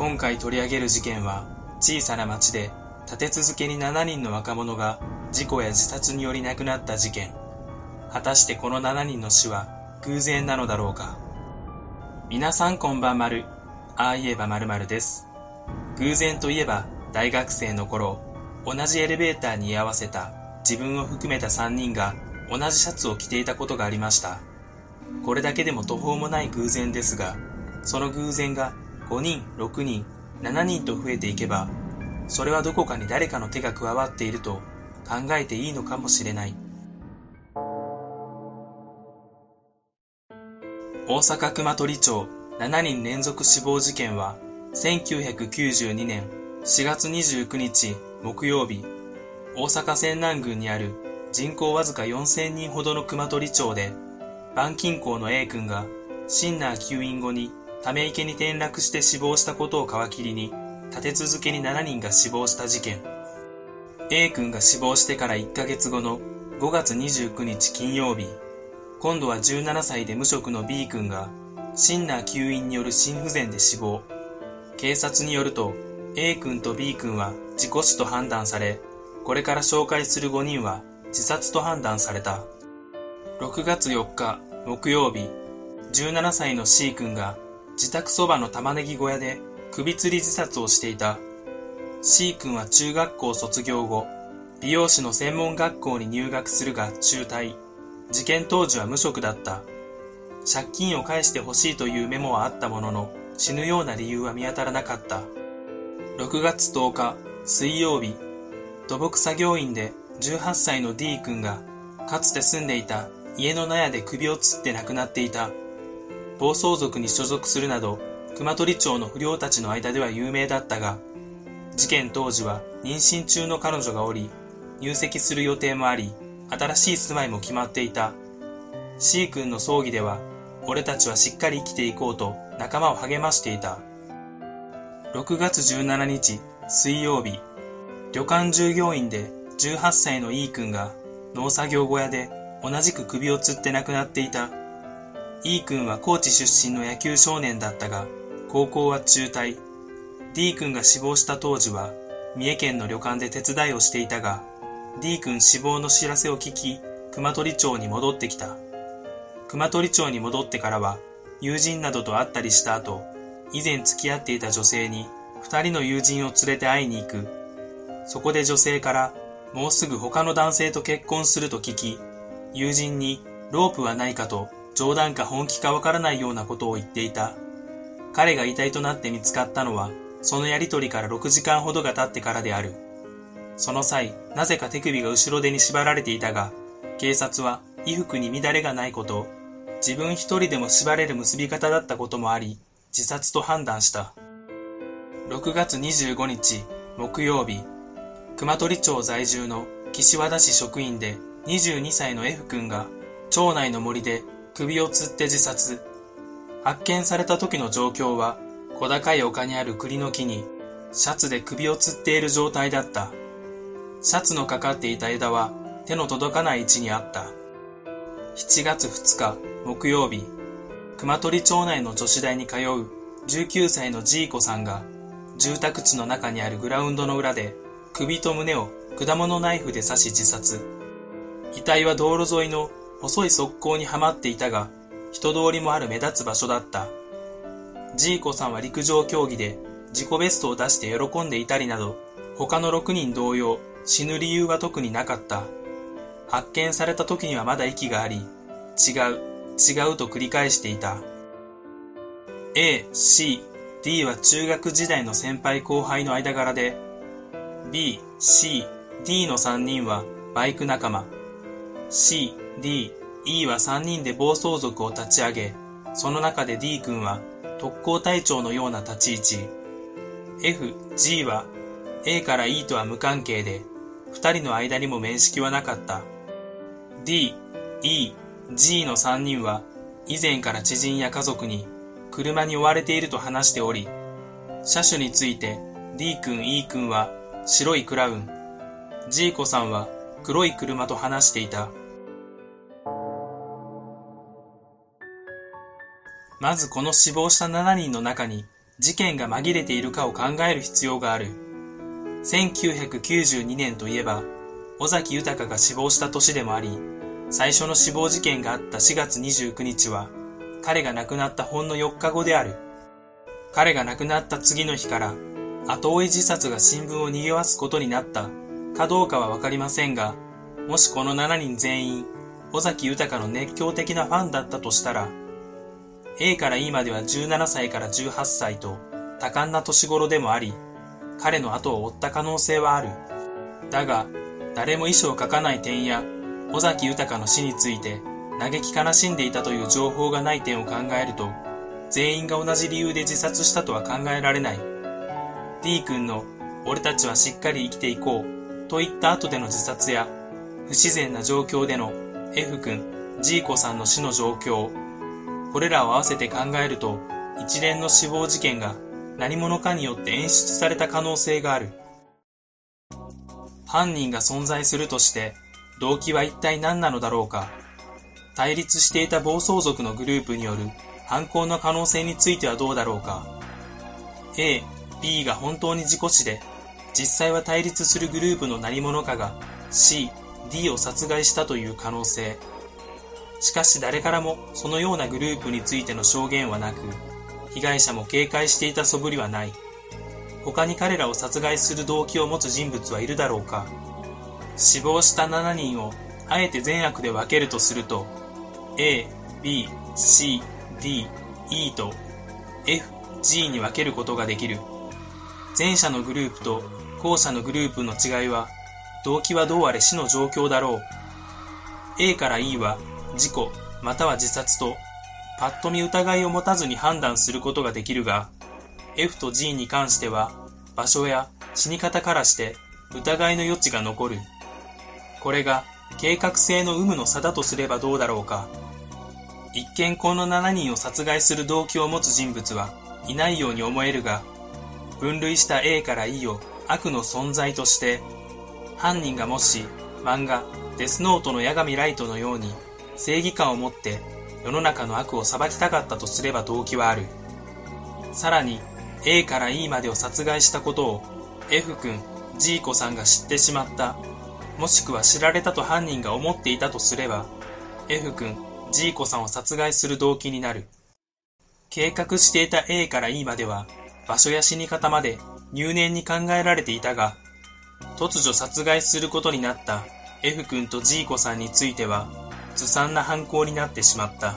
今回取り上げる事件は小さな町で立て続けに7人の若者が事故や自殺により亡くなった事件。果たしてこの7人の死は偶然なのだろうか。皆さんこんばんまるああ言えばまるまるです。偶然といえば大学生の頃同じエレベーターに居合わせた自分を含めた3人が同じシャツを着ていたことがありました。これだけでも途方もない偶然ですがその偶然が5人6人7人と増えていけばそれはどこかに誰かの手が加わっていると考えていいのかもしれない。大阪熊取町7人連続死亡事件は1992年4月29日木曜日。大阪泉南郡にある人口わずか4000人ほどの熊取町で板金工の A 君がシンナー吸引後にため池に転落して死亡したことを皮切りに立て続けに7人が死亡した事件。A 君が死亡してから1ヶ月後の5月29日金曜日。今度は17歳で無職の B 君がシンナー吸引による心不全で死亡。警察によると A 君と B 君は事故死と判断されこれから紹介する5人は自殺と判断された。6月4日木曜日17歳の C 君が自宅そばの玉ねぎ小屋で首吊り自殺をしていた。C 君は中学校卒業後、美容師の専門学校に入学するが中退。事件当時は無職だった。借金を返してほしいというメモはあったものの、死ぬような理由は見当たらなかった。6月10日、水曜日、土木作業員で18歳の D 君が、かつて住んでいた家の納屋で首を吊って亡くなっていた。暴走族に所属するなど、熊取町の不良たちの間では有名だったが、事件当時は妊娠中の彼女がおり、入籍する予定もあり、新しい住まいも決まっていた。C 君の葬儀では、俺たちはしっかり生きていこうと仲間を励ましていた。6月17日、水曜日、旅館従業員で18歳の E 君が農作業小屋で同じく首を吊って亡くなっていた。E 君は高知出身の野球少年だったが、高校は中退。D 君が死亡した当時は、三重県の旅館で手伝いをしていたが、D 君死亡の知らせを聞き、熊取町に戻ってきた。熊取町に戻ってからは、友人などと会ったりした後、以前付き合っていた女性に、二人の友人を連れて会いに行く。そこで女性から、もうすぐ他の男性と結婚すると聞き、友人にロープはないかと冗談か本気かわからないようなことを言っていた。彼が遺体となって見つかったのは、そのやりとりから6時間ほどが経ってからである。その際、なぜか手首が後ろ手に縛られていたが、警察は衣服に乱れがないこと、自分一人でも縛れる結び方だったこともあり、自殺と判断した。6月25日、木曜日、熊取町在住の岸和田市職員で22歳の F 君が町内の森で首を吊って自殺。発見された時の状況は、小高い丘にある栗の木に、シャツで首を吊っている状態だった。シャツのかかっていた枝は手の届かない位置にあった。7月2日木曜日、熊取町内の女子大に通う19歳のジーコさんが、住宅地の中にあるグラウンドの裏で首と胸を果物ナイフで刺し自殺。遺体は道路沿いの細い側溝にはまっていたが、人通りもある目立つ場所だった。ジーコさんは陸上競技で自己ベストを出して喜んでいたりなど、他の6人同様、死ぬ理由は特になかった。発見された時にはまだ息があり、違う、違うと繰り返していた。A、C、D は中学時代の先輩後輩の間柄で、B、C、D の3人はバイク仲間。C、D、E は3人で暴走族を立ち上げ、その中で D 君は特攻隊長のような立ち位置。F、G は A から E とは無関係で、2人の間にも面識はなかった。D、E、G の3人は以前から知人や家族に車に追われていると話しており、車種について D 君 E 君は白いクラウン、G 子さんは黒い車と話していた。まずこの死亡した7人の中に事件が紛れているかを考える必要がある。1992年といえば、尾崎豊が死亡した年でもあり、最初の死亡事件があった4月29日は、彼が亡くなったほんの4日後である。彼が亡くなった次の日から、後追い自殺が新聞を賑わすことになったかどうかはわかりませんが、もしこの7人全員、尾崎豊の熱狂的なファンだったとしたら、A から E までは17歳から18歳と多感な年頃でもあり、彼の後を追った可能性はある。だが、誰も遺書を書かない点や、尾崎豊の死について嘆き悲しんでいたという情報がない点を考えると、全員が同じ理由で自殺したとは考えられない。D 君の俺たちはしっかり生きていこうと言った後での自殺や、不自然な状況での F 君、G 子さんの死の状況、これらを合わせて考えると、一連の死亡事件が何者かによって演出された可能性がある。犯人が存在するとして、動機は一体何なのだろうか。対立していた暴走族のグループによる犯行の可能性についてはどうだろうか。A、B が本当に事故死で、実際は対立するグループの何者かが C、D を殺害したという可能性。しかし誰からもそのようなグループについての証言はなく、被害者も警戒していた素振りはない。他に彼らを殺害する動機を持つ人物はいるだろうか。死亡した7人をあえて善悪で分けるとすると A、B、C、D、E と F、G に分けることができる。前者のグループと後者のグループの違いは動機はどうあれ死の状況だろう。A から E は事故または自殺とパッと見疑いを持たずに判断することができるが F と G に関しては場所や死に方からして疑いの余地が残る。これが計画性の有無の差だとすればどうだろうか。一見この7人を殺害する動機を持つ人物はいないように思えるが、分類した A から E を悪の存在として、犯人がもし漫画デスノートの八神ライトのように正義感を持って世の中の悪を裁きたかったとすれば動機はある。さらに A から E までを殺害したことを F 君、G 子さんが知ってしまった、もしくは知られたと犯人が思っていたとすれば、F 君、G 子さんを殺害する動機になる。計画していた A から E までは、場所や死に方まで入念に考えられていたが、突如殺害することになった F 君と G 子さんについては、ずさんな犯行になってしまった。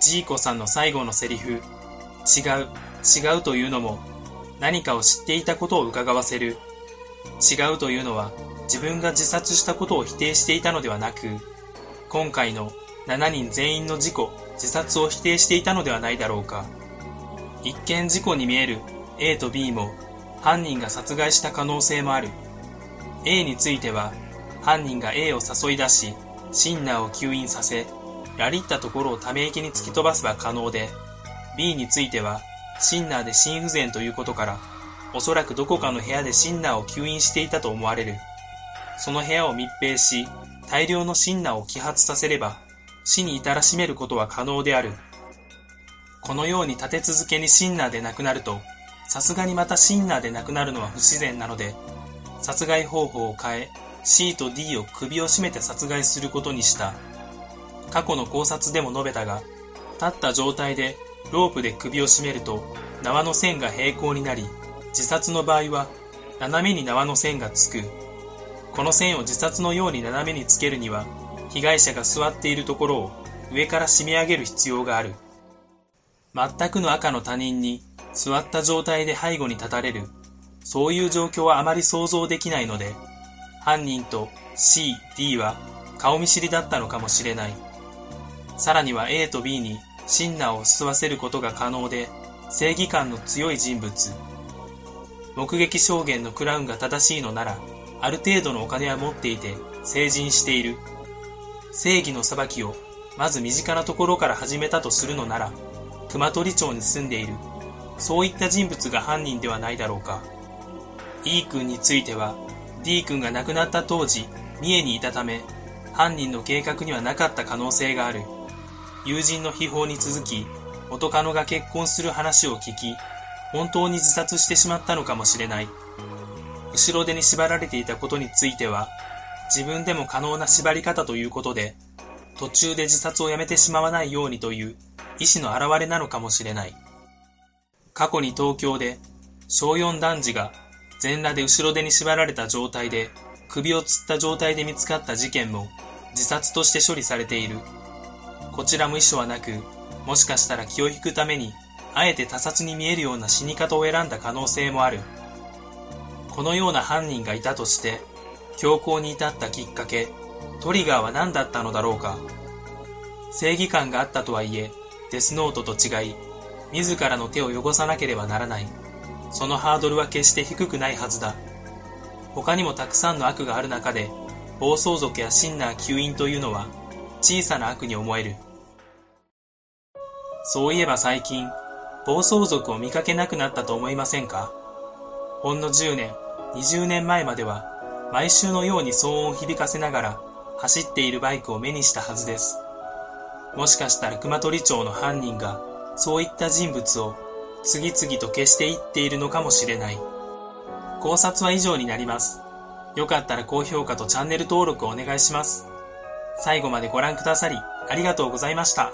G 子さんの最後のセリフ、違う、違うというのも何かを知っていたことを伺わせる。違うというのは自分が自殺したことを否定していたのではなく、今回の7人全員の事故、自殺を否定していたのではないだろうか。一見事故に見える A と B も犯人が殺害した可能性もある。A については犯人が A を誘い出し、シンナーを吸引させ、ラリったところをため池に突き飛ばせば可能で、B についてはシンナーで心不全ということから、おそらくどこかの部屋でシンナーを吸引していたと思われる。その部屋を密閉し、大量のシンナーを揮発させれば、死に至らしめることは可能である。このように立て続けにシンナーで亡くなると、さすがにまたシンナーで亡くなるのは不自然なので、殺害方法を変え、C と D を首を絞めて殺害することにした。過去の考察でも述べたが、立った状態でロープで首を絞めると縄の線が平行になり、自殺の場合は斜めに縄の線がつく。この線を自殺のように斜めにつけるには、被害者が座っているところを上から締め上げる必要がある。全くの赤の他人に座った状態で背後に立たれる。そういう状況はあまり想像できないので、犯人と C、D は顔見知りだったのかもしれない。さらには A と B にシンナーを吸わせることが可能で、正義感の強い人物。目撃証言のクラウンが正しいのなら、ある程度のお金は持っていて、成人している。正義の裁きを、まず身近なところから始めたとするのなら、熊取町に住んでいる。そういった人物が犯人ではないだろうか。E 君については、D 君が亡くなった当時、三重にいたため、犯人の計画にはなかった可能性がある。友人の秘宝に続き、元カノが結婚する話を聞き、本当に自殺してしまったのかもしれない。後ろ手に縛られていたことについては、自分でも可能な縛り方ということで、途中で自殺をやめてしまわないようにという意志の表れなのかもしれない。過去に東京で小4男児が全裸で後ろ手に縛られた状態で首を吊った状態で見つかった事件も自殺として処理されている。こちらも遺書はなく、もしかしたら気を引くためにあえて他殺に見えるような死に方を選んだ可能性もある。このような犯人がいたとして、強行に至ったきっかけ、トリガーは何だったのだろうか。正義感があったとはいえ、デスノートと違い、自らの手を汚さなければならない。そのハードルは決して低くないはずだ。他にもたくさんの悪がある中で、暴走族やシンナー吸引というのは小さな悪に思える。そういえば最近、暴走族を見かけなくなったと思いませんか？ほんの10年、20年前までは、毎週のように騒音を響かせながら走っているバイクを目にしたはずです。もしかしたら熊取町の犯人が、そういった人物を次々と消していっているのかもしれない。考察は以上になります。よかったら高評価とチャンネル登録をお願いします。最後までご覧くださり、ありがとうございました。